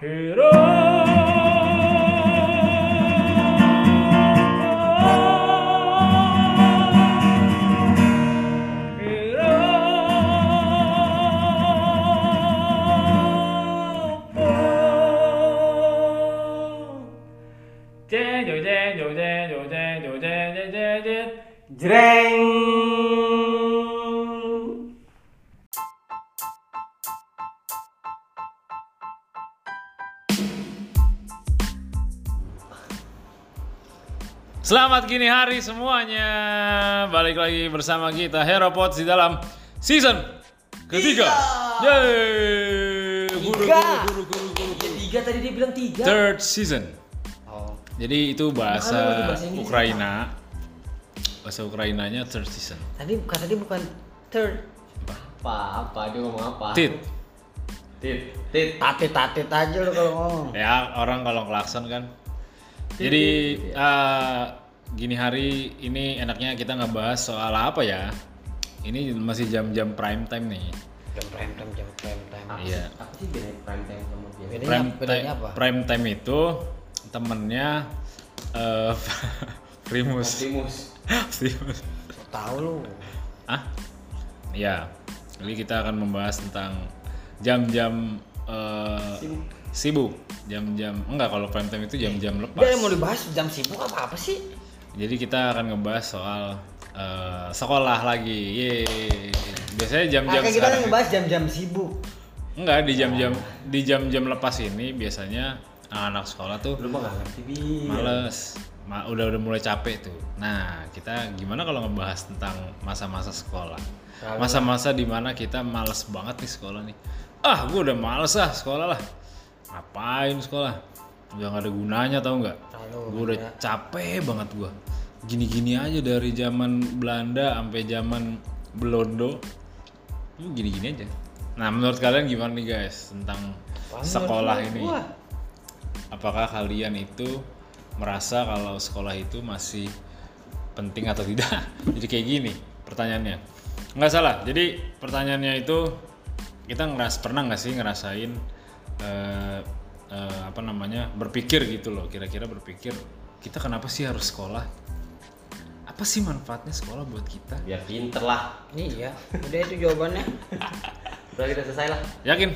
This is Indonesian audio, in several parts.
Hero. Selamat gini hari semuanya. Balik lagi bersama kita Hero Pods di dalam season ketiga. Yeay. Guru, Tiga. guru, guru, guru, guru. Ya, tiga tadi dia bilang tiga. Third season. Oh. Jadi itu bahasa bahasa Inggris Ukraina. Bahasa Ukrainanya third season. Tadi kata dia bukan third. apa apa dia ngomong apa Tit. tit tit Tatit tatit aja lo kalau ngomong. Ya orang kalau klakson kan. Jadi eh, gini hari ini enaknya kita ngebahas soal apa ya? Ini masih jam-jam prime time nih. Jam prime time, jam prime time. apa, Iya. apa sih beda prime time sama biasa Bedanya, Prime, bedanya time, apa? prime time itu temennya eh Primus. Optimus Primus. Tahu lu. Ah? Ya. Jadi kita akan membahas tentang jam-jam eh, Sibuk. Sibuk. Jam-jam enggak kalau prime time itu jam-jam lepas. Dia yang mau dibahas jam sibuk apa apa sih? Jadi kita akan ngebahas soal eh, sekolah lagi. Yeay. Biasanya jam-jam Nah, kita kan ngebahas jam-jam sibuk. Enggak di jam-jam di jam-jam lepas ini biasanya anak sekolah tuh lu mah gak ngerti males. Ma- udah udah mulai capek tuh. Nah, kita gimana kalau ngebahas tentang masa-masa sekolah? Masa-masa di mana kita males banget nih sekolah nih. Ah, gue udah males ah sekolah lah. Ngapain sekolah? Udah gak ada gunanya tau nggak? Gue udah ya. capek banget gua. Gini-gini aja dari zaman Belanda sampai zaman Belondo. Lu gini-gini aja. Nah, menurut kalian gimana nih guys tentang Apaan sekolah ini? gua? Apakah kalian itu merasa kalau sekolah itu masih penting atau tidak? Jadi kayak gini pertanyaannya. Nggak salah. Jadi pertanyaannya itu kita ngeras pernah nggak sih ngerasain eh, eh, apa namanya berpikir gitu loh. Kira-kira berpikir kita kenapa sih harus sekolah? Apa sih manfaatnya sekolah buat kita? biar pinter lah Iya, udah itu jawabannya. udah kita selesai lah Yakin?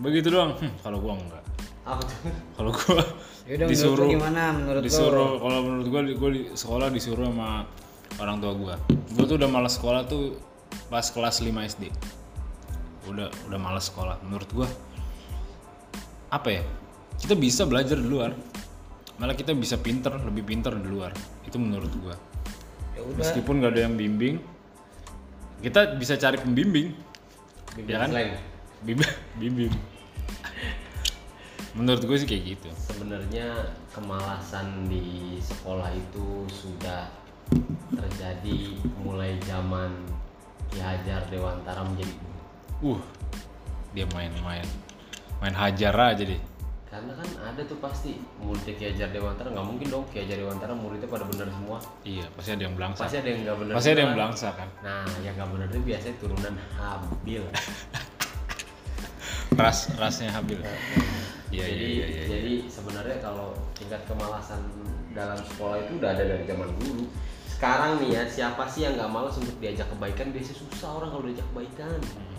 Begitu doang. Hmm, kalau gua enggak. apa tuh Kalau gua Yaudah, menurut disuruh lu gimana menurut disuruh kalau menurut gua gua di sekolah disuruh sama orang tua gua. Gua tuh udah malas sekolah tuh pas kelas 5 SD. Udah udah malas sekolah menurut gua. Apa ya? Kita bisa belajar di luar. Malah kita bisa pinter, lebih pinter di luar. Itu menurut gua. Ya udah. Meskipun gak ada yang bimbing, kita bisa cari pembimbing. Bimbing Ya kan? Bimbing. bimbing. menurut gue sih kayak gitu. sebenarnya kemalasan di sekolah itu sudah terjadi mulai zaman Ki Hajar Dewantara menjadi. Uh, dia main-main, main hajar aja deh. karena kan ada tuh pasti muridnya Ki Hajar Dewantara nggak mungkin dong Ki Hajar Dewantara muridnya pada bener semua Iya, pasti ada yang belangsa. pasti ada yang nggak bener Pasti ada yang belangsa kan. nah yang nggak bener itu biasanya turunan Habil Ras rasnya habil. Iya, jadi iya, iya, iya. jadi sebenarnya kalau tingkat kemalasan dalam sekolah itu udah ada dari zaman dulu sekarang nih ya siapa sih yang nggak malas untuk diajak kebaikan biasanya susah orang kalau diajak kebaikan Hmm.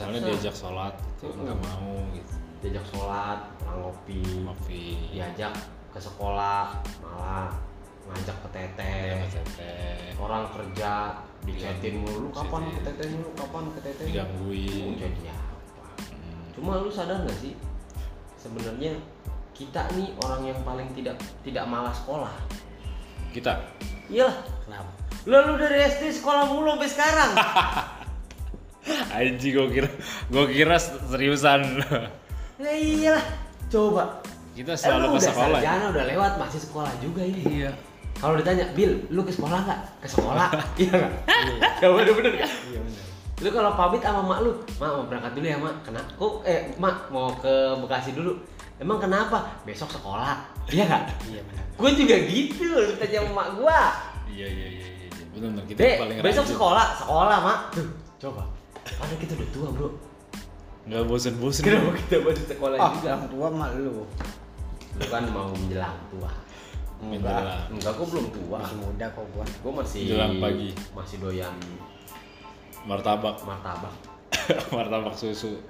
Misalnya diajak sholat gitu, nggak mau gitu. diajak sholat orang ngopi Ngopi. diajak ke sekolah malah ngajak ke teteh. Teteh. orang kerja dicetin mulu. Lu kapan ke teteh lu kapan ke teteh? Digangguin. Oh, jadi apa? Hmm. cuma lu sadar nggak sih? Sebenarnya kita nih orang yang paling tidak tidak malas sekolah. Kita? Iyalah. Kenapa? lu dari SD sekolah mulu sampai sekarang Aji gue kira gue kira seriusan. ya iyalah coba Kita Eh, selalu lu ke udah sekolah. ya? sarjana udah lewat masih sekolah juga ini Iya. kalau ditanya Bill lu ke sekolah nggak ke sekolah iya nggak ya bener bener kan Iya benar. lu kalau pamit sama mak lu mak mau berangkat dulu ya mak kenapa kok eh mak mau ke Bekasi dulu emang kenapa besok sekolah iya nggak Iya benar. gue juga gitu ditanya sama mak gua Iya, iya, iya, iya. iya. Betul, betul. Kita dek paling besok rajin. sekolah sekolah mak tuh coba padahal kita udah tua bro nggak bosen-bosen Kenapa kita masih sekolah Ah, juga? orang tua mah lu. Lu kan mau menjelang tua. Enggak. Menjelang. Enggak, gua belum tua. Masih muda kok gua. Gua masih Menjelang pagi. Masih doyan martabak martabak. martabak susu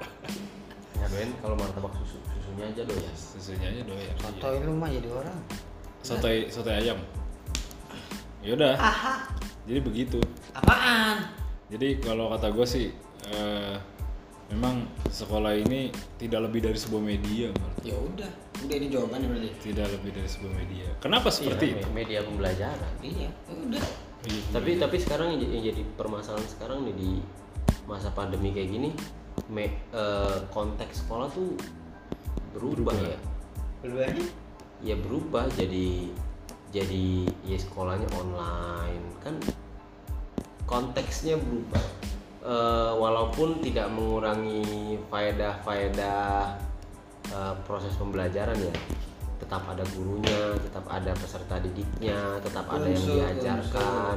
Nggak doyan kalau martabak susu, susunya aja doyan. susunya aja doyan Sotoy lu mah jadi orang. sotoy sotoy ayam yaudah Aha. jadi begitu Apaan? jadi kalau kata gue sih eh, memang sekolah ini tidak lebih dari sebuah media. Ya udah, udah ini jawabannya berarti. tidak lebih dari sebuah media kenapa seperti Iya, itu me- media pembelajaran. Iya, ya udah. Iya, Tapi tapi sekarang yang jadi permasalahan sekarang nih di masa pandemi kayak gini, me- eh, konteks sekolah tuh berubah, Berubah. ya. Keluarnya? Ya berubah jadi jadi ya sekolahnya online kan konteksnya berubah. Eh, walaupun tidak mengurangi faedah-faedah eh, proses pembelajaran ya. Tetap ada gurunya, tetap ada peserta didiknya, tetap ada yang Unsur, diajarkan.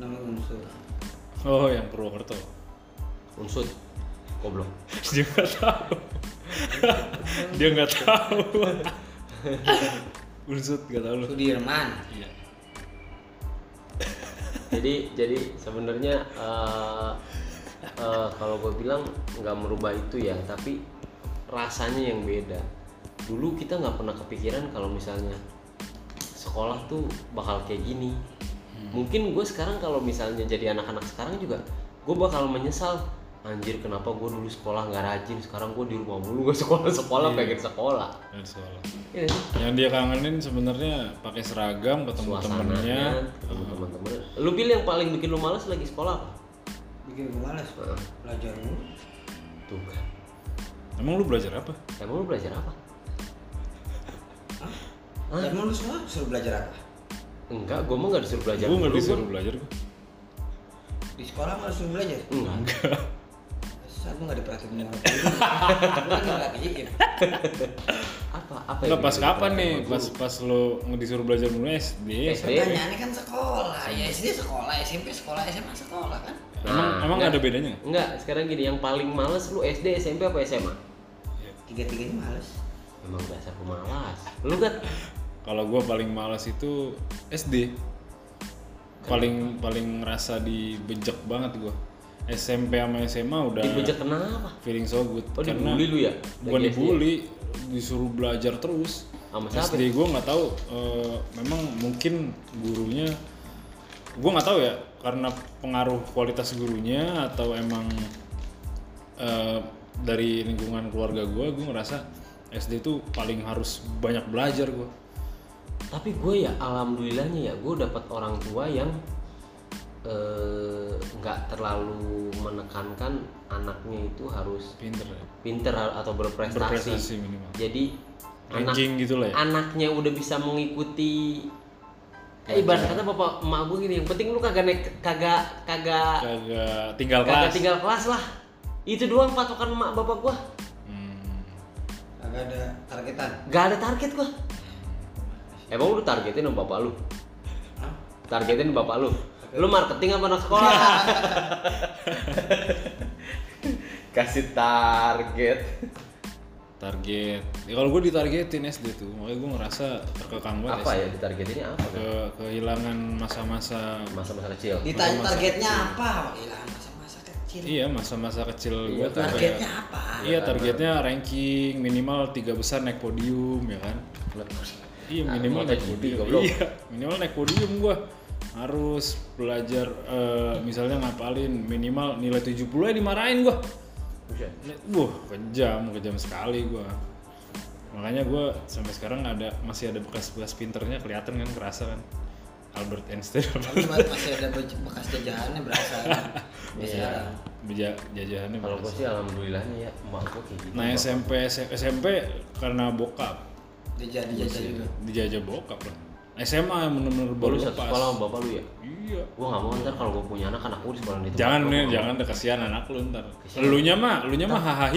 Nama unsur. oh yang Purwokerto. Unsur. Goblok. Dia nggak tahu. Dia nggak tahu. Unsut nggak tahu. Lu Sudirman. iya jadi jadi sebenarnya eh, eh, kalau gue bilang nggak merubah itu ya tapi rasanya yang beda. Dulu kita nggak pernah kepikiran kalau misalnya sekolah tuh bakal kayak gini. Mungkin gue sekarang kalau misalnya jadi anak-anak sekarang juga gue bakal menyesal anjir kenapa gue dulu sekolah nggak rajin sekarang gue di rumah mulu gue sekolah sekolah Iya. pengen sekolah dan sekolah Iya yang dia kangenin sebenarnya pakai seragam ketemu temennya ketemu teman-teman lu pilih yang paling bikin lu males lagi sekolah apa Bikin gue malas. Heeh. Belajar mulu. tuh kan emang lu belajar apa emang lu belajar apa Hah? Emang lu semua suruh belajar apa? enggak gue mah nggak disuruh belajar gue nggak disuruh belajar gue Di sekolah mah suruh belajar? enggak Saat lu gak diperhatiin sama guru. Lu kan nggak diin. apa apa Enggak yang pas kapan nih? Pas pas lo disuruh belajar dulu SD. SD. Pertanyaannya kan sekolah. Ya SD sekolah, SMP sekolah, SMA sekolah kan? Emang Nah, emang enggak. ada bedanya nggak? enggak sekarang gini yang paling males lu SD SMP apa SMA Tiga-tiganya males. emang dasar pemalas lu kan Kalau gue paling malas itu SD. Paling paling ngerasa dibejek banget gue. SMP sama SMA udah dibejek kenapa feeling so good. oh dibully lu ya Bukan dibully, disuruh belajar terus. Sama siapa? SD gue nggak tahu. eh, memang mungkin gurunya, gue nggak tahu ya karena pengaruh kualitas gurunya atau emang eh, dari lingkungan keluarga gue, gue ngerasa SD tuh paling harus banyak belajar gue. tapi gue ya alhamdulillahnya ya gue dapat orang tua yang eh, nggak terlalu menekankan anaknya itu harus Pinter ya. pinter atau berprestasi, Berprestasi minimal. jadi anak Ranking gitu lah ya. anaknya udah bisa mengikuti eh, ibarat kata bapak emak gue gini yang penting lu kagak naik kagak kagak Kagak tinggal kagak kelas. tinggal kelas lah itu doang patokan emak bapak gua Hmm. Agak ada targetan. gak ada target gua emang lu targetin sama bapak lu Hah? targetin bapak lu lu marketing apa anak sekolah kasih target Target. Ya, kalau gue ditargetin SD tuh, makanya gue ngerasa terkekang banget. apa SD. ya ditargetinnya apa Ke, kehilangan masa-masa masa-masa kecil Ditanya targetnya kecil. apa? Iya, masa-masa kecil. Iya masa-masa kecil Iya, gue Targetnya kayak apa? Iya targetnya ranking minimal tiga besar naik podium ya kan Iya Ah, minimal naik MotoGP, podium goblok. Iya minimal naik podium gue harus belajar eh, misalnya ngapalin minimal nilai 70 ya dimarahin gue Buset. Wah kejam kejam sekali gue makanya gue sampai sekarang ada masih ada bekas-bekas pinternya kelihatan kan kerasa kan Albert Einstein Tapi ma- masih ada be- bekas jajahannya berasa. Masih Iya. ada. Beja- jajahannya kalau gue berasa. sih alhamdulillahnya ya emak gue kayak gitu Nah SMP SMP karena bokap Dijajah dijajah juga. dijajah bokap lah. SMA yang bener-bener Oh, baru lepas. sekolah sama bapak lu ya Iya. gue gak mau ntar kalau gue punya anak anak gue di sekolah itu Jangan nih, jangan deh kasihan anak lu ntar. Kasihan. Elunya mah, elunya mah hahaha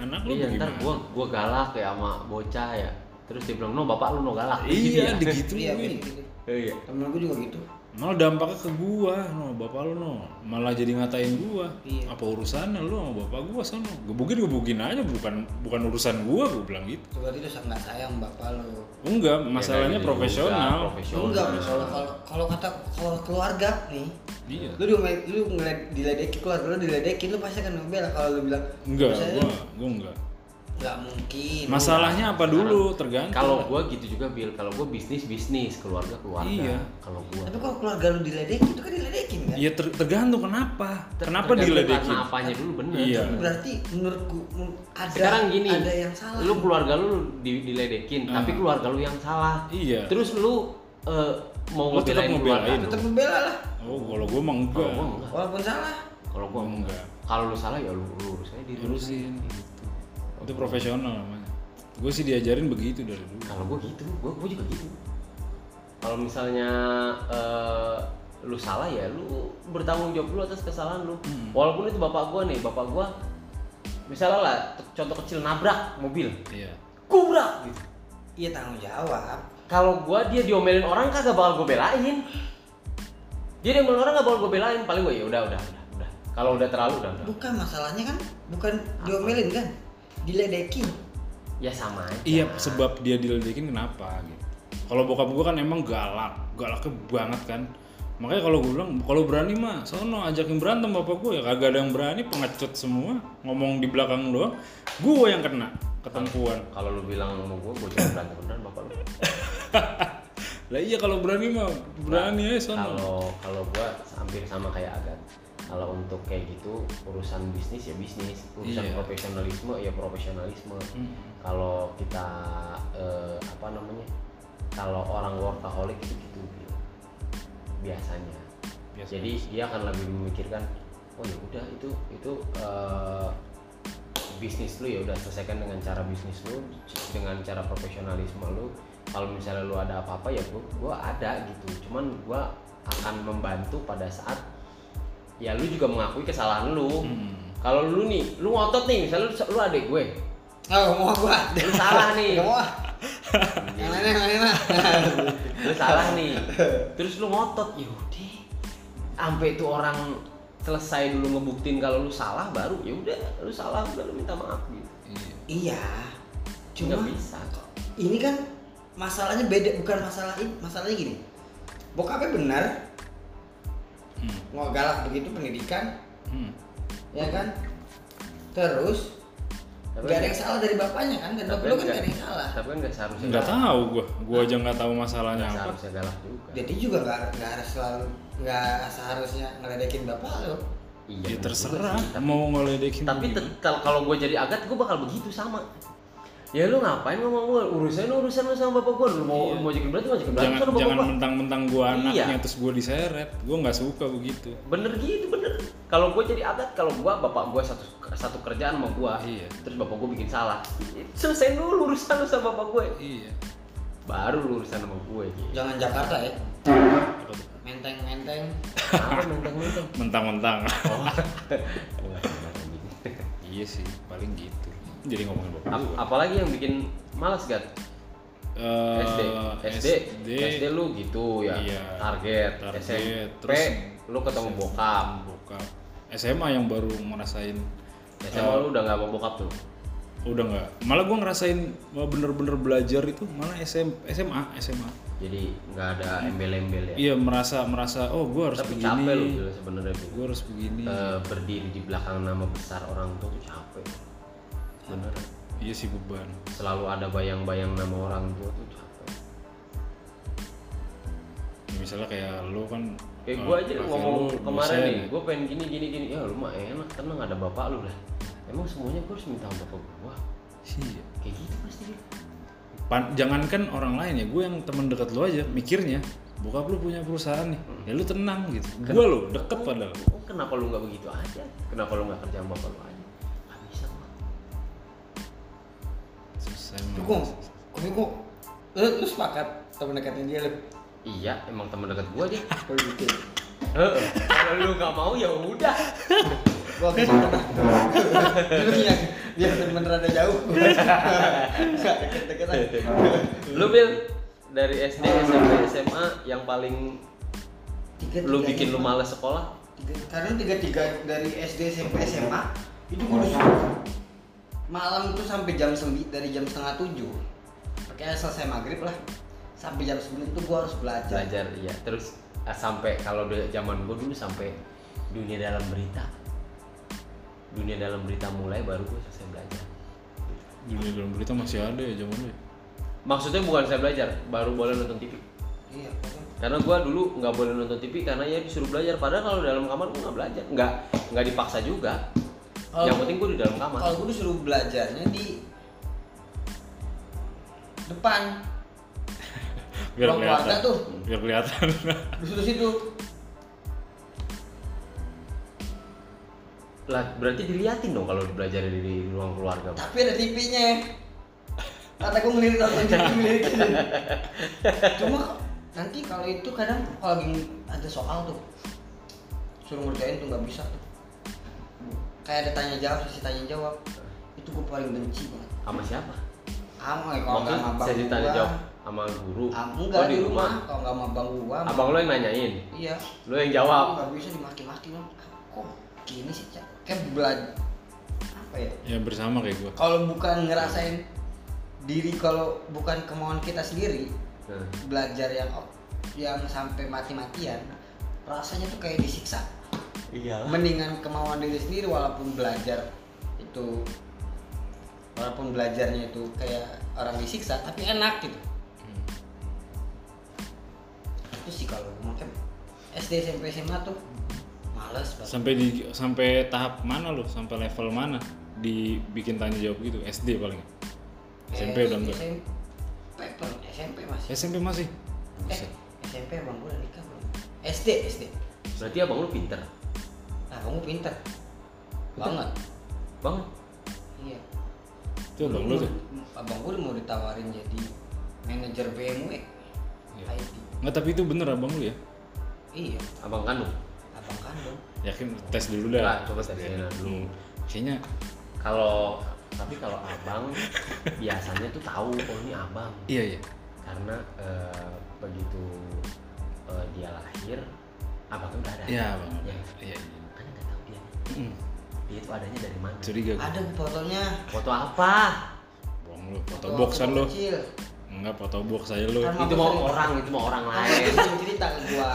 anak lu iya ntar gimana? gue gue galak ya sama bocah ya terus dia bilang no bapak lu no galak Iya, Iya digituin. gitu. iya Temen gue juga gitu. Malah dampaknya ke gua no bapak lu no. Malah jadi ngatain gua. Iya. apa urusannya lu sama bapak gua sono gebukin gebukin aja bukan bukan urusan gua gua bilang gitu. Berarti lu sangat sayang bapak lu. enggak Ya, masalahnya gitu profesional. profesional. Enggak, kalau kalau kalau kata kalau keluarga nih, iya. lu di lu ngeliat diledekin keluarga lu diledekin lu pasti akan ngebela kalau lu bilang enggak "Saya gua gua enggak nggak mungkin masalahnya apa dulu tergantung Kalau gua gitu juga Bill, kalau gua bisnis bisnis, keluarga keluarga. Iya. Kalau gua tapi kalau keluarga lu diledekin itu kan diledekin kan Iya ter- tergantung kenapa kenapa Tergantung diledekin Karena apanya dulu bener. Iya. Berarti menurutku men- ada Sekarang gini, ada yang salah lu keluarga lu di, diledekin, Ah. tapi keluarga lu yang salah. iya Terus lu eh, mau Lu tetap ngebelain keluarga lu. tetap membela lah oh kalau gua mah enggak walaupun salah Kalau gua Gua enggak. Kalau lu salah ya lu, lu urus aja diri lu. Itu profesional namanya gue sih diajarin begitu dari dulu Kalau gua gitu, gua, gua juga gitu. Kalau misalnya eh, lu salah ya lu bertanggung jawab lu atas kesalahan lu. Hmm. Walaupun itu bapak gua nih, bapak gua misalnya lah contoh kecil nabrak mobil, iya kubrak gitu. iya tanggung jawab Kalau gua dia diomelin orang kagak bakal gua belain. Dia diomelin orang gak bakal gua belain, paling gua ya udah udah udah udah. Kalau udah terlalu udah udah. bukan masalahnya kan bukan diomelin kan diledekin. Ya sama aja. iya sebab dia diledekin kenapa gitu. Kalau bokap gue kan emang galak galaknya banget kan. Makanya kalau gue bilang kalau berani mah sono ajakin berantem bapak gue ya kagak ada yang berani pengecut semua ngomong di belakang doang. Gue yang kena ketempuan Kalau lu bilang sama gua, gua cuma berantem beneran bapak lu. lah iya kalau berani mah berani aja sono. Kalau kalau gua hampir sama kayak Agat. Kalau untuk kayak gitu urusan bisnis ya bisnis, urusan Iya. profesionalisme ya profesionalisme. Hmm. Kalau kita eh, apa namanya? Kalau orang workaholic itu gitu Bil. biasanya. Biasa. Jadi dia akan lebih memikirkan, oh ya udah itu itu eh, bisnis lu ya udah selesaikan dengan cara bisnis lu, dengan cara profesionalisme lu. Kalau misalnya lu ada apa-apa ya gua, gua ada gitu. Cuman gua akan membantu pada saat ya lu juga mengakui kesalahan lu. Hmm. Kalau lu nih, lu ngotot nih, misalnya lu, lu adik gue, oh mau gua lu salah nih, mau. Ah. yang lain yang lain lah lu salah nih. Terus lu ngotot yaudah sampai itu orang selesai dulu ngebuktiin kalau lu salah baru ya udah lu salah udah lu minta maaf. Gitu Iya. iya nggak cuma bisa ini kan masalahnya beda bukan masalah ini masalahnya gini. Bokapnya benar Hmm. mau galak begitu pendidikan Hmm. ya kan? Terus Tapi gak ada yang salah dari bapaknya kan? Dan bapak lu kan gak ada yang salah. tapi kan nggak seharusnya galak. tahu gue gue aja nggak tahu masalahnya nggak apa. seharusnya galak juga. Jadi juga nggak nggak harus selalu nggak seharusnya ngeledekin bapak lo ya bener terserah sih. tapi, mau ngeledekin tapi kalau gue jadi agat gue bakal begitu sama ya lu ngapain ngomong gue urusan lu urusan lu sama bapak gue lu mau Iya. mau jadi berantem mau jadi berantem jangan sama bapak jangan gua. mentang-mentang gue anaknya Iya. terus gue diseret. Gue nggak suka begitu. Bener gitu bener. Kalau gue jadi agat kalau gue bapak gue satu satu kerjaan sama gue Iya. terus bapak gue bikin salah. Selesai dulu urusan lu sama bapak gue iya. Baru lu urusan sama gue gitu. jangan Jakarta ya. Apa? Tuh? menteng menteng apa menteng menteng mentang-mentang. Oh. Iya sih paling gitu jadi ngomongin bapak Ap- apalagi yang bikin malas gak Eh, SD SD SD, SD lu gitu ya. Iya. target, Target, SMP terus lu ketemu bokap. bokap. SMA yang baru ngerasain SMA lu udah nggak mau bokap tuh? Udah nggak. Malah gue ngerasain bener-bener belajar itu malah SM, SMA SMA jadi nggak ada embel-embel ya? Iya merasa merasa oh gue harus tapi begini. capek lu sebenarnya gue harus begini. Eh, berdiri di belakang nama besar orang tua tuh capek bener. Iya sih beban. Selalu ada bayang-bayang nama orang tua tuh capek. Ya, misalnya kayak lu kan kayak eh, gue aja ngomong kemarin nih ya. gue pengen gini gini gini. Ya lu mah enak tenang ada bapak lu lah. Emang semuanya gue harus minta sama bapak gue Iya. kayak gitu pasti. Pan- jangankan orang lain ya gue yang teman dekat lu aja mikirnya bokap lu punya perusahaan nih ya lu tenang gitu. Gue lo deket padahal. Oh, kenapa lu nggak begitu aja? Kenapa lu nggak kerja sama bapak lu aja Tapi emang. kok, tapi kok, lu, lu sepakat temen dekatnya dia lu? iya emang teman dekat gue aja Kalau gitu. Heeh. kalau lu nggak mau ya udah Gua ke sana. Dulu yang biar temen rada jauh. Gak deket-deket aja. lu bil dari SD SMP SMA yang paling Tiga- lu bikin lu males sekolah Tiga- karena tiga tiga dari SD SMP SMA itu gue harus malam itu sampai jam sembi dari jam setengah tujuh. Pakai selesai maghrib lah. Sampai jam sembilan itu gue harus belajar. Belajar iya. Terus ah, sampai kalau di zaman gue dulu sampai dunia dalam berita. Dunia dalam berita mulai baru gue selesai belajar. Dunia dalam berita masih ada ya zaman dulu. ya? maksudnya bukan saya belajar baru boleh nonton TV iya pokoknya. karena gua dulu nggak boleh nonton TV karena ya disuruh belajar. Padahal kalau dalam kamar gua nggak belajar nggak nggak dipaksa juga Kalau yang penting gua di dalam kamar. kalau gue disuruh belajarnya di depan. Biar Ruang keluarga kelihatan. tuh. Biar kelihatan. di situ situ. Lah berarti diliatin dong kalau belajar di, ruang keluarga tapi ada TV-nya. Kata gue ngelirik nonton TV ngelirik gitu. Cuma nanti kalau itu kadang kalau lagi ada soal tuh suruh ngerjain tuh nggak bisa tuh kayak ada tanya jawab sesi tanya jawab. Itu gue paling benci banget sama siapa? Ama ya kalau nggak sama abang sesi tanya jawab sama guru? Ah, Oh, enggak di rumah? kalau nggak sama abang gua sama- abang lo yang nanyain? Iya. Lo yang jawab? Nggak bisa dimaki-maki loh kok gini sih kayak belajar apa ya? Ya bersama kayak gua. kalau bukan ngerasain diri kalau bukan kemauan kita sendiri Nah, belajar yang yang sampai mati-matian rasanya tuh kayak disiksa iya mendingan kemauan diri sendiri walaupun belajar itu walaupun belajarnya itu kayak orang disiksa tapi enak gitu itu sih kalau makanya SD SMP SMA tuh males banget Sampai di sampai tahap mana lu? Sampai level mana? Dibikin tanya jawab gitu. SD paling. SMP udah enggak. SMP belum SMP masih SMP masih. eh. SMP abang gue udah nikah belum SD SD berarti abang lo pinter nah abang gue pinter banget bang iya Itu abang lu tuh. abang gue mau ditawarin jadi manajer BMW Iya. IT Enggak, tapi itu bener abang lu ya? iya abang kandung abang kandung Yakin tes dulu dah. Nah, coba tes dulu. Hmm. Kayaknya kalau tapi kalau abang biasanya tuh tahu oh ini abang iya iya. karena eh, begitu eh, dia lahir abangnya udah ada Iya, Bang. ya Iya, iya. Kan Mm. dia itu adanya dari mana Curiga ada fotonya foto apa Bohong lu, foto Foto box waktu lu. kecil. Enggak, foto box aja lu. Kan itu mau sering- orang itu mau orang Kan lain sering cerita ke gua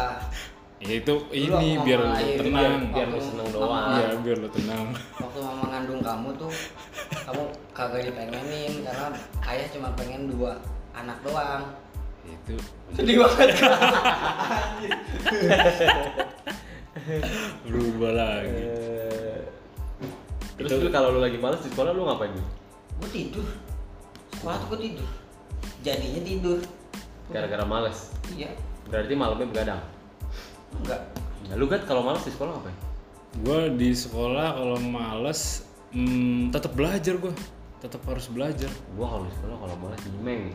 Ya itu Dulu ini aku biar lu tenang. biar- biar lu seneng doang. Iya, biar lu tenang. waktu mama ngandung kamu tuh kamu kagak dipengenin karena ayah cuma pengen dua anak doang Itu sedih banget berubah lagi. Eh, terus Itu- kalau lu lagi males di sekolah lu ngapain nih gue tidur. Sekolah tuh gue tidur. Jadinya tidur. Gara-gara males? Iya. Berarti malamnya begadang? Enggak. Nah, lu kan kalau males di sekolah ngapain? Gua di sekolah kalau males hmm, tetap belajar gua. Tetap harus belajar. gua kalau di sekolah kalau males nyimeng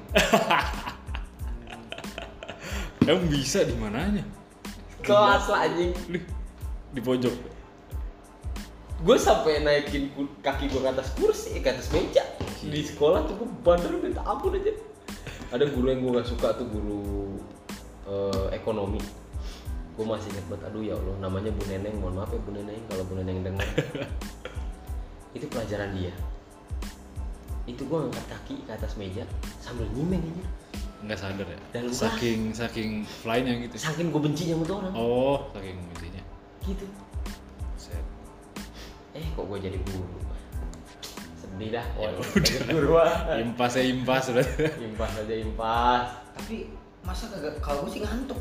Emang bisa di mananya? Kelas lah anjing. Di pojok. gue sampai naikin kaki gue ke atas kursi ke atas meja. Di sekolah tuh gue bandel minta ampun aja ada guru yang gue gak suka tuh guru eh, ekonomi. Gue masih ingat banget aduh ya allah namanya Bu Neneng mohon maaf ya Bu Neneng kalau Bu Neneng dengar itu pelajaran dia. Itu gue ngangkat kaki ke atas meja sambil nyimeng aja Enggak sadar ya. Dan lu saking saking flynya gitu. saking gue bencinya sama tuh orang Oh, saking intinya. gitu Set. eh kok gue jadi guru sedih dah Ya udah. jadi guru ah. Impas ya impas udah. impas aja impas tapi masa kagak kalau gue sih ngantuk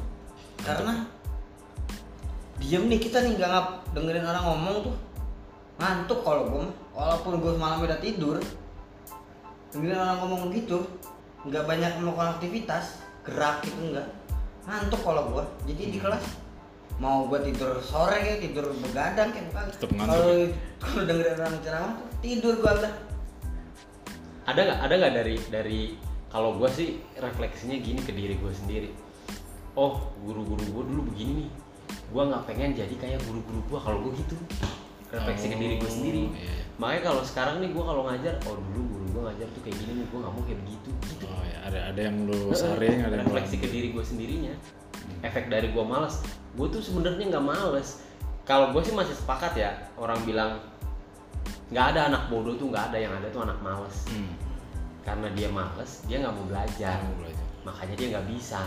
karena diem nih kita nih nggak ngap dengerin orang ngomong tuh ngantuk kalau gue mah. walaupun gue malam udah tidur dengerin orang ngomong gitu nggak banyak melakukan aktivitas gerak gitu enggak ngantuk kalau gue jadi di kelas mau gue tidur sore kayak tidur begadang kayak kalau kalau dengerin orang ceramah tuh tidur gue udah ada nggak ada nggak dari dari kalau gue sih refleksinya gini ke diri gue sendiri. Oh guru-guru gue dulu begini nih. Gue nggak pengen jadi kayak guru-guru gue kalau gue gitu. Refleksi ke diri gue Oh, sendiri iya. Makanya kalau sekarang nih gue kalau ngajar oh dulu guru gue ngajar tuh kayak gini nih gue nggak mau kayak begitu. Gitu Oh ya, ada ada yang lu saring, ada yang refleksi ke diri gue sendirinya. Efek dari gue males. Gue tuh sebenarnya nggak males. Kalau gue sih masih sepakat ya orang bilang nggak ada anak bodoh tuh nggak ada yang ada tuh anak males. Hmm. karena dia males dia nggak mau belajar. Mau belajar. makanya dia nggak bisa.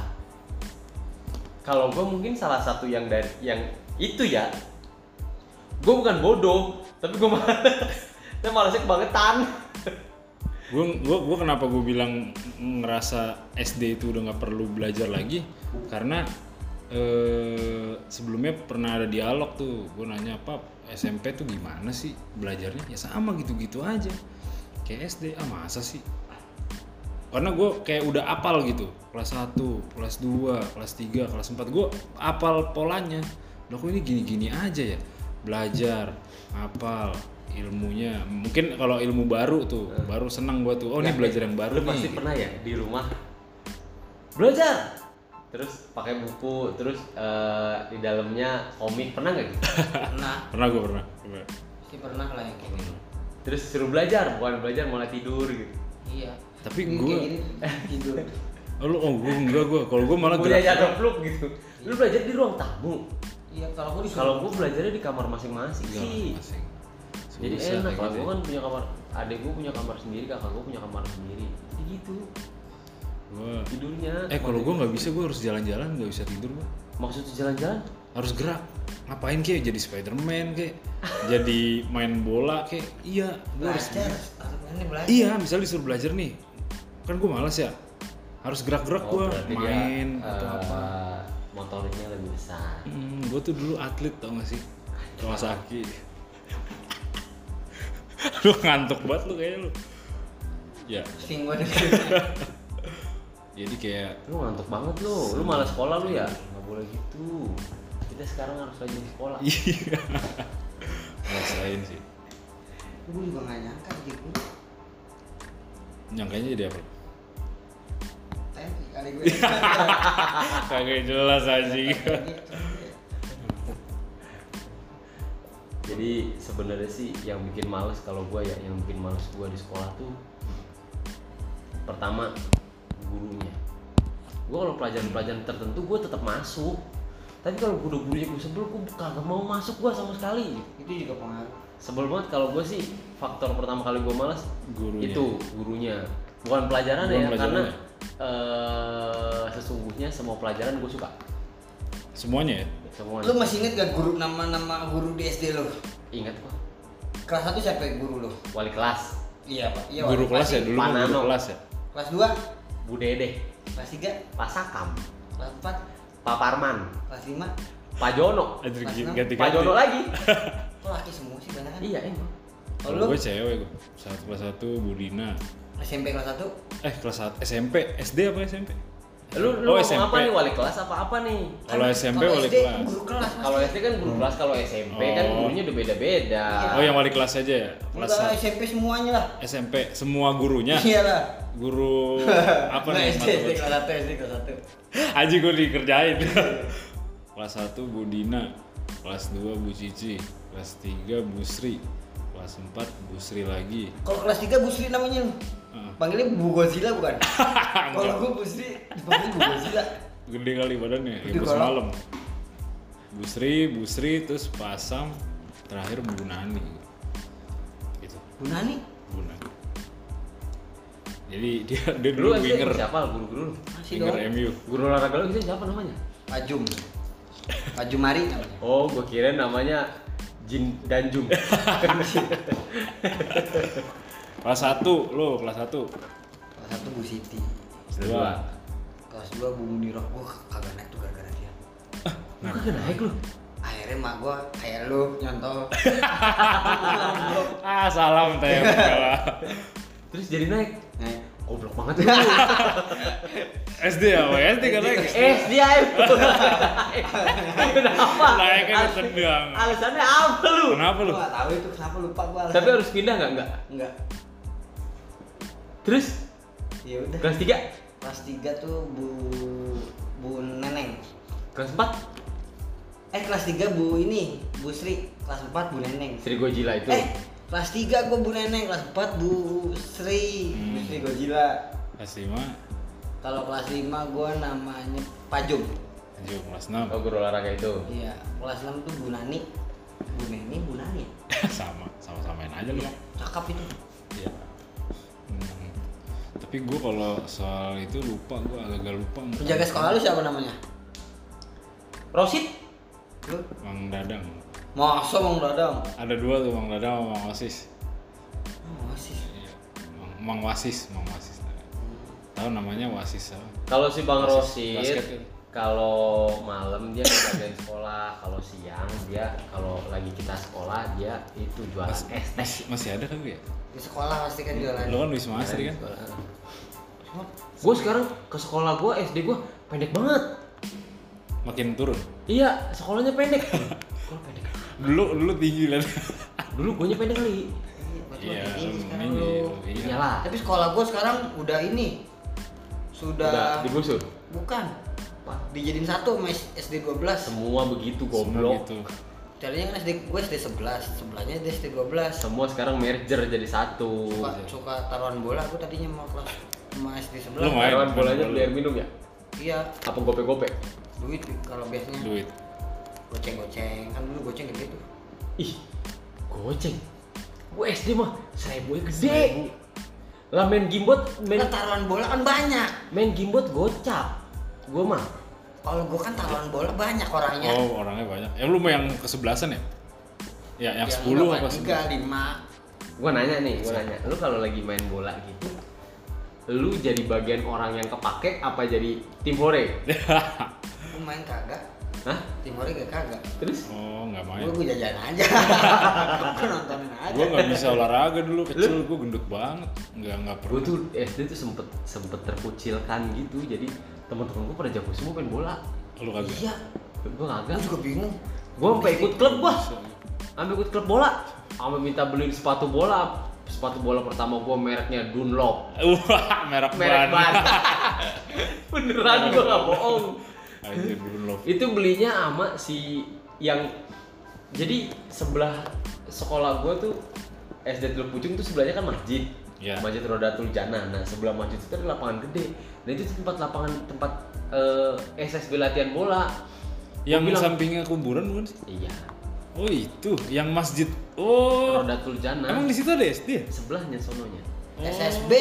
Kalau gue mungkin salah satu yang dari yang itu ya gue bukan bodoh tapi gue males saya malesnya kebangetan. Gue gue gue kenapa gue bilang ngerasa SD itu udah nggak perlu belajar lagi? Karena eh, sebelumnya pernah ada dialog tuh. Gue nanya apa SMP tuh gimana sih belajarnya? Ya sama gitu-gitu aja. Kayak SD ah masa sih? Karena gue kayak udah apal gitu. Kelas 1, kelas 2, kelas 3, kelas 4 gue apal polanya. Loh kok ini gini-gini aja ya belajar apal ilmunya. Mungkin kalau ilmu baru tuh baru senang gue tuh oh ini Nggak, belajar yang baru lu pasti nih. pernah ya di rumah? Belajar! Terus pakai buku terus eh, di dalamnya komik pernah nggak? Gitu pernah. Pernah gue pernah. Pasti pernah lah yang kayak gitu. Terus suruh belajar bukan belajar malah tidur gitu. Iya. Tapi gua- kayak gini tidur. Oh, lu oh gue enggak gue kalau gue malah punya gerak. pluk gitu. Lu belajar di ruang tamu iya kalau gua disuruh. Kalau gua belajarnya di kamar masing-masing. Sih masing. jadi enak kayak lah gitu gua ya. kan punya kamar adek gua punya kamar sendiri kakak gua punya kamar sendiri. Jadi gitu. Gua- tidurnya. Eh kalau gue nggak bisa gue harus jalan-jalan nggak bisa tidur gue maksudnya jalan-jalan? Harus gerak. Ngapain kayak jadi Spiderman kayak jadi main bola kayak iya gue harus belajar harus ini belajar. Iya misalnya disuruh belajar nih. Kan gue malas ya. Harus gerak-gerak gue Oh, dia, main eh, atau apa motoriknya lebih besar. Hmm, gue tuh dulu atlet tau gak sih? Kawasaki lu ngantuk banget lu kayaknya lu. Ya. Sing gua dengerin. Jadi kayak lu ngantuk banget lu. Lu malah sekolah lu ya? Nggak boleh gitu. Kita sekarang harus rajin sekolah. Iya. Ngerasain sih. Gua juga nggak nyangka gitu. Nyangkanya jadi apa Tadi kali gue. Kagak jelas aja jadi sebenarnya sih yang bikin males kalau gua ya yang bikin males gua di sekolah tuh pertama gurunya. Gua kalau pelajaran-pelajaran tertentu gua tetap masuk. Tapi kalau guru gurunya gue sebel gue kagak mau masuk gua sama sekali. Itu juga pengaruh. Sebel banget kalau gue sih faktor pertama kali gue malas Gurunya. itu gurunya. Bukan pelajaran Bukan ya karena eh, sesungguhnya semua pelajaran gue suka. Semuanya ya? Semua. Lu masih inget gak guru nama-nama guru di SD lo ingat kok kelas 1 siapa guru lo wali kelas. Iya pak. Iya guru kelas ya? Dulu mah guru Panano. kelas ya? Kelas 2 Bu Dede. Kelas 3 Pak Sakam. Kelas 4 Pak Parman. Kelas 5 Pak Jono. Anjir, Kelas ganti enam. ganti Pak Jono lagi. Kok laki semua sih banyak kan? Iya emang. Kalau gue cewek gue satu kelas satu Budina SMP kelas 1 eh kelas satu. SMP SD apa SMP lu lu oh ngomong SMP apa nih wali kelas apa apa nih? Kalau SMP Kalau wali SD kelas. guru kelas kalau SD kan guru kelas kalau SMP kan Oh. gurunya udah beda-beda. Oh yang wali kelas aja ya? Kelas Enggak SMP semuanya lah. SMP semua gurunya? Iyalah guru apa Nggak, nih SD, SD kelas 1 SD kelas 1 Aji gue dikerjain. Kelas 1 Bu Dina. Kelas 2 Bu Cici. Kelas 3 Bu Sri. Kelas 4 Bu Sri lagi. Kalau kelas 3 Bu Sri namanya. lu. Panggilnya Bu Godzilla bukan? Kalau gue Bu Sri dipanggil Bu Godzilla. Gede kali badannya Gede ya bos kalau- malam Bu Sri Bu Sri terus pasang terakhir Bu Nani. Gitu. Bu Nani? Bu Nani. Jadi dia dia dulu SD winger. siapa? Guru-guru. Lu? masih winger dong. MU guru olahraga lu gitu siapa namanya? Pajum Pajumari namanya Oh, gue kira namanya Jin Danjung. kelas 1 lo kelas 1 kelas 1 Bu Siti. Dua. Kelas 2 Bu Munirah. Gue kagak naik tuh gara-gara dia. Lu kagak naik lu. akhirnya mak gue kayak lu nyantol ah salam tempel Terus jadi naik. naik. Goblok banget lu. SD apa SD kan naik? Eh, dia Kenapa? naiknya ditendang. Alasannya apa lu? kenapa lu? Gak tahu itu kenapa lupa gue Tapi harus pindah nggak? Nggak. enggak Terus? Ya udah. Kelas 3, kelas 3 tuh Bu Bu Neneng. Kelas 4 eh kelas 3 Bu ini Bu Sri. Kelas 4 Bu Neneng. Sri Gojila itu. eh kelas 3 gue Bu Neneng. Kelas 4 Bu Sri. Bu Hmm. Sri Godzilla kelas 5 kalau kelas 5 gue namanya Pajum tujuh kelas enam. Oh guru olahraga itu. iya kelas 6 tuh Bu Nani. Bu Neni Bu Nani. Sama sama samain aja lu. Iya cakep itu. Tapi gue kalau soal itu lupa, gue agak-agak lupa. penjaga sekolah lu siapa namanya Rosid? lu Mang Dadang. masa mau dadang Ada dua tuh Mang Dadang sama Mang Wasis. oh, masih Iya. Mang, Mang Wasis, Mang Wasis. Tahu namanya Wasis apa? Kalau si Bang Rosid. Kalau malam dia ngejagain sekolah, kalau siang dia kalau lagi kita sekolah dia itu jualan Mas- es teh. masih, masih ada kan ya? di sekolah pasti kan jualan Lo kan Wisma Asri kan? Gue sekarang ke sekolah gue SD gue pendek banget. Makin turun. Iya, sekolahnya pendek. Sekolah pendek. Dulu dulu tinggi lah. Dulu gue pendek kali. Iya, Iya. Iya. Iyalah. Tapi sekolah gua sekarang udah ini. Sudah, Udah digusur. bukan. Apa? Dijadiin satu sama SD 12. Semua begitu goblok. gitu. Caranya kan SD gue SD 11, sebelahnya SD 12. Semua sekarang merger jadi satu. Suka, suka taruhan bola aku tadinya mau kelas sama SD 11. Lu main? Taruhan bolanya bola. beli air minum ya? Iya, Apa gope-gope? duit kalau biasanya Duit. goceng-goceng. Kan dulu goceng gede tuh. Ih, goceng. Gue SD mah seribu gede. Lah main gimbot, main Kan taruhan bola kan banyak. main gimbot gocap. Gue mah Kalau gua kan taruhan bola banyak orangnya. Oh, orangnya banyak. Ya lu mau yang kesebelasan ya? Ya, yang Ya, 10 enggak, apa Enggak, 11? 5. gue nanya nih, gue nanya, lu kalau lagi main bola gitu, lu jadi bagian orang yang kepake apa jadi tim hore? Gua main kagak. Hah? Timur gak kagak. Terus? oh, nggak main. Gua, gua jajan aja. gua nontonin aja. Gue nggak bisa olahraga dulu kecil, gue gendut banget. Nggak nggak Gue pernah. tuh SD tuh sempet sempet terkucilkan gitu, jadi teman-teman gue pada jago semua main bola. Lu kagak. Iya, Gue kagak. gua juga bingung. Gue sampai ikut klub gua, sampai ikut klub bola, sampai minta beliin sepatu bola. Sepatu bola pertama gue mereknya Dunlop, Wah, merek, merek ban. Beneran gue gak bohong. Anjir itu belinya sama si yang jadi sebelah sekolah gue tuh SD Teluk Pucung tuh sebelahnya kan masjid Iya. masjid Rodatul Jannah nah sebelah masjid itu ada lapangan gede nah itu tempat lapangan tempat eh, SSB latihan bola Yang Gua bilang, sampingnya kuburan bukan sih? iya Oh itu, yang masjid. Oh, Rodatul Jannah emang di situ ada SD ya? sebelahnya sononya Oh. SSB.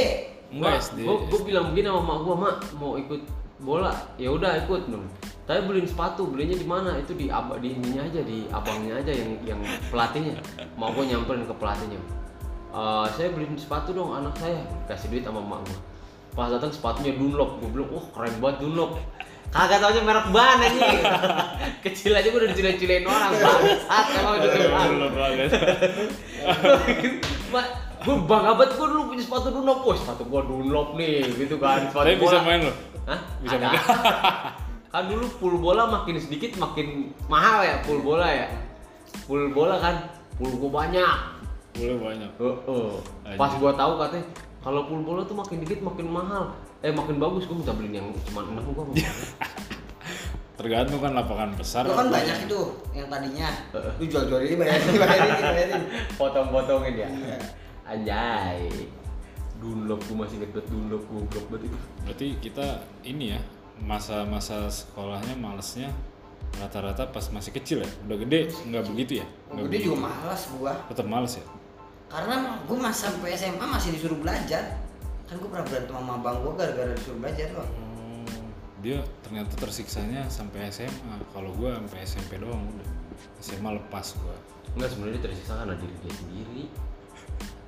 Enggak SD. gue bilang begini sama mak gue mak mau ikut bola ya udah ikut dong tapi beliin sepatu belinya di mana itu di abang di ininya aja di abangnya aja yang yang pelatihnya mau gue nyamperin ke pelatihnya "Eh, saya beliin sepatu dong anak saya kasih duit sama mak gue pas datang sepatunya Dunlop gue bilang wah keren banget Dunlop kagak tau aja merek ban aja kecil aja gue udah dicilin-cilin orang bangsat emang itu Dulu banget. Gue bangga banget gue dulu punya sepatu Dunlop, wah sepatu gue Dunlop nih, gitu kan. Sepatu Tapi bisa main lo? Hah? Bisa main. kan dulu full bola makin sedikit makin mahal ya full bola ya. Full bola kan, full gue banyak. Boleh banyak. Heeh. Pas gue tahu katanya kalau full bola tuh makin dikit makin mahal. Eh makin bagus gue minta beliin yang cuma enam gue mau. Tergantung kan lapangan besar. Lu kan apa banyak itu yang tadinya. Lu jual-jual ini bayarin, bayarin, bayarin. Potong-potongin ya. Iya. Anjay. Dunlop gue masih inget banget Dunlop goblok banget itu. Berarti kita ini ya masa-masa sekolahnya malesnya rata-rata pas masih kecil ya. Udah gede nggak begitu ya? Nggak Gede juga malas gua. Tetap males ya. Karena gua masa sampai SMA masih disuruh belajar. Kan gua pernah berantem sama abang gua gara-gara disuruh belajar loh. Oh, dia ternyata tersiksanya sampai SMA. Kalau gua sampai SMP doang udah. SMA lepas gua. Enggak sebenarnya dia tersiksa karena diri dia sendiri.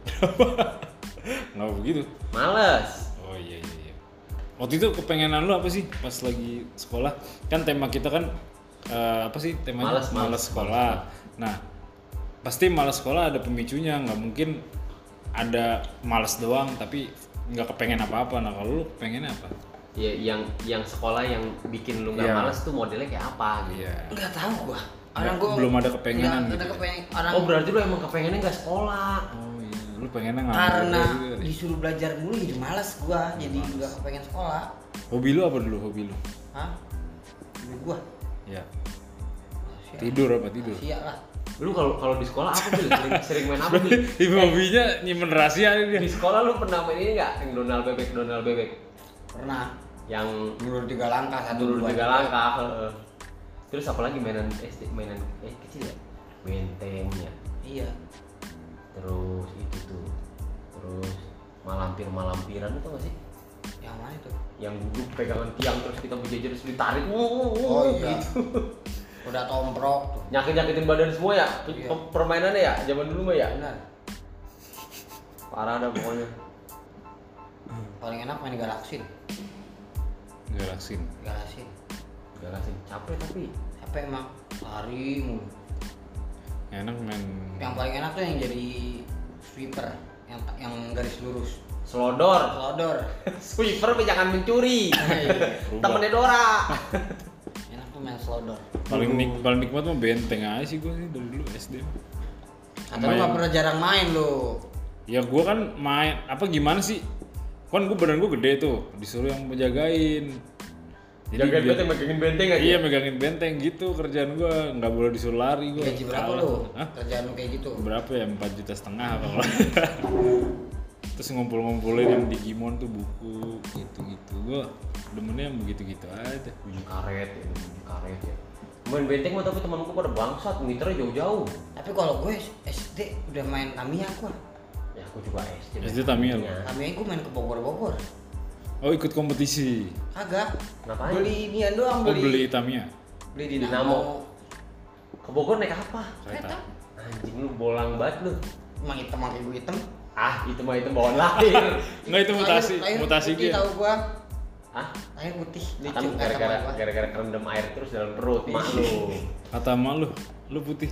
Nggak begitu. Males. Oh iya iya iya. Waktu itu kepengenan lu apa sih pas lagi sekolah? Kan tema kita kan eh, apa sih temanya? Malas, malas, sekolah. Nah, pasti malas sekolah ada pemicunya. Nggak mungkin ada malas doang tapi nggak kepengen apa-apa. Nah kalau lu pengennya apa? Ya yang yang sekolah yang bikin lu nggak Iya. males tuh modelnya kayak apa gitu. Iya. Enggak tahu gua. Nggak- Orang gua belum ada kepengenan Nggak ada gitu. kepengen orang Oh berarti lu emang kepengennya nggak sekolah. Oh iya. Lu pengennya ngambil karena gitu disuruh belajar mulu jadi malas gua. Jadi enggak kepengen sekolah. Hobi lu apa dulu hobi lu? Hah? Jadi gua Ya. Tidur apa tidur? Sia lah. Lu kalau kalau di sekolah apa sih? Sering, sering main apa sih? Ibu hobinya nyimpen rahasia dia. Di sekolah lu pernah main ini nggak? Yang Donald bebek, Donald bebek. Pernah. yang Mundur tiga langkah satu dulu tiga langkah heeh. terus apalagi mainan SD mainan eh kecil ya benteng ya Iya. terus itu tuh terus malampir malampiran itu gak sih Yang mana itu? yang duduk pegangan tiang terus kita berjajar terus ditarik Oh iya. Udah tomprok tuh. nyakin nyakitin badan semua ya Iya. Pe- permainannya ya zaman dulu mah ya Benar. parah dah pokoknya Paling enak main galaksin. galaksin Galaksin. gak kasih capek tapi Capek emang lari mulu. enak main Yang paling enak tuh yang jadi sweeper yang yang garis lurus. selodor Lodor. sweeper tapi jangan mencuri Berubah. temennya Dora main slodor. paling nik paling nikmat mah benteng aja sih gue sih dari dulu SD. Atau lu nggak pernah jarang main lu. ya gue kan main apa gimana sih? Kan gue badan gue gede tuh disuruh yang menjagain jagain biar- benteng megangin benteng aja? Iya megangin benteng gitu kerjaan gue nggak boleh disuruh lari gue Gaji berapa lu? Kerjaan lu kayak gitu. berapa ya? Empat juta setengah kalau terus ngumpul-ngumpulin yang Digimon tuh buku gitu-gitu gue demennya yang begitu-gitu aja bunyi karet ya bunyi karet ya main benteng mah tapi temanku pada bangsat ngiternya jauh-jauh Tapi kalau gue SD udah main Tamiya gua. ya aku juga SD SD Tamiya lu? Ya. Tamiya gue main ke Bogor-Bogor. oh ikut kompetisi Kagak. Ngapain? Beli inian doang oh beli. beli Tamiya Beli Dinamo. Dinamo. ke Bogor naik apa kereta anjing lu bolang banget lu Emang hitam pakai gue hitam. Ah itu mah itu bawaan lahir Enggak itu mutasi, Lahir- lahir mutasi putih gitu. tahu gua. ah Lahir putih. kan gara-gara mak gua. gara-gara kerendam air terus dalam perut mak lu Kata emak lu, lu putih,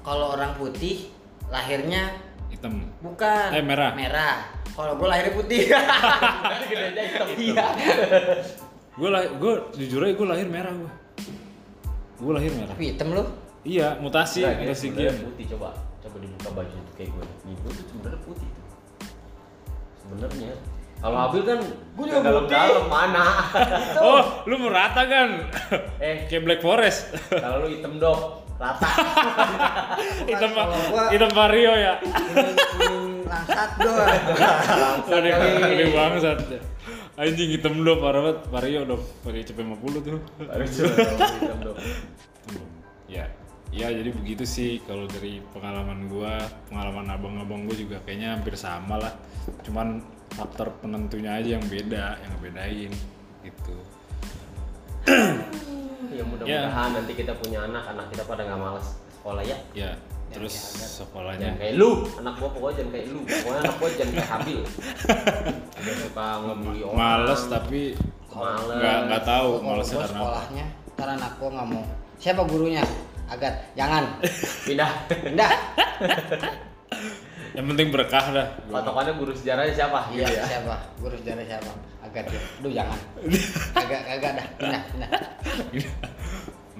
Kalau orang putih lahirnya hitam. bukan Eh, merah. Merah. Kalau gua lahirnya putih. Nanti gedenya hitam Iya. Gue lah, gue jujur aja gue lahir merah gue. Gue lahir merah. Tapi hitam lu. Iya, mutasi, Nah, dia mutasi gen. putih coba coba dibuka baju itu kayak gue nih gue tuh sebenarnya putih tuh sebenarnya kalau Abil kan Gua juga dalam putih. dalam mana Oh, lu merata kan? eh Kayak Black Forest. kalau lu hitam dok rata hitam gua- hitam Vario ya. Langsat gua. Aneh kali. aneh bangsat. Anjing hitam dong, parah banget. Vario dong, Vario cepet 50 tuh. harus hitam dok Ya, ya jadi begitu sih kalau dari pengalaman gua, pengalaman abang-abang gua juga kayaknya hampir sama lah. Cuman faktor penentunya aja yang beda, yang ngebedain gitu. ya mudah-mudahan nanti kita punya anak anak kita pada nggak malas sekolah ya Ya, terus jangan sekolahnya kayak lu anak gua pokoknya jangan kayak lu pokoknya anak gua jangan kayak Habil udah suka ngebully orang males tapi males nggak nggak tahu malesnya karena apa. sekolahnya, ntar anak gua nggak mau. Siapa gurunya? Agat, jangan. pindah Pindah. Yang penting berkah dah. patokannya guru sejarahnya siapa Iya, gitu ya siapa? Guru sejarah siapa? Agat ya. Aduh, jangan. Kagak, kagak dah. Pindah, pindah.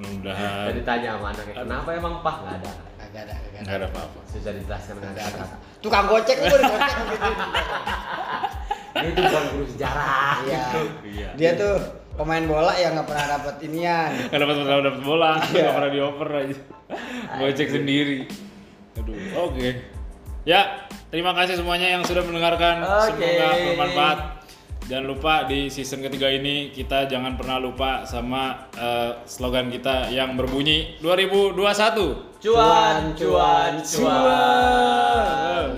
Mudah-mudahan Tadi tanya sama anaknya, kenapa emang pak? Nggak ada. Kagak ada, nggak ada apa-apa. Susah dijelaskan nggak ada. Ada. Tukang gocek gua digocek gitu. Ini tuh bukan guru sejarah. Iya. Iya. Dia tuh pemain bola yang nggak pernah dapat inian. Nggak dapat nggak dapat bola, Iya. nggak pernah dioper aja. Gocek sendiri. Aduh, oke. Ya, terima kasih semuanya yang sudah mendengarkan. Oke. Semoga bermanfaat. Jangan lupa di season ketiga ini kita jangan pernah lupa sama eh, slogan kita yang berbunyi 2021. Cuan, cuan, cuan. Cuan.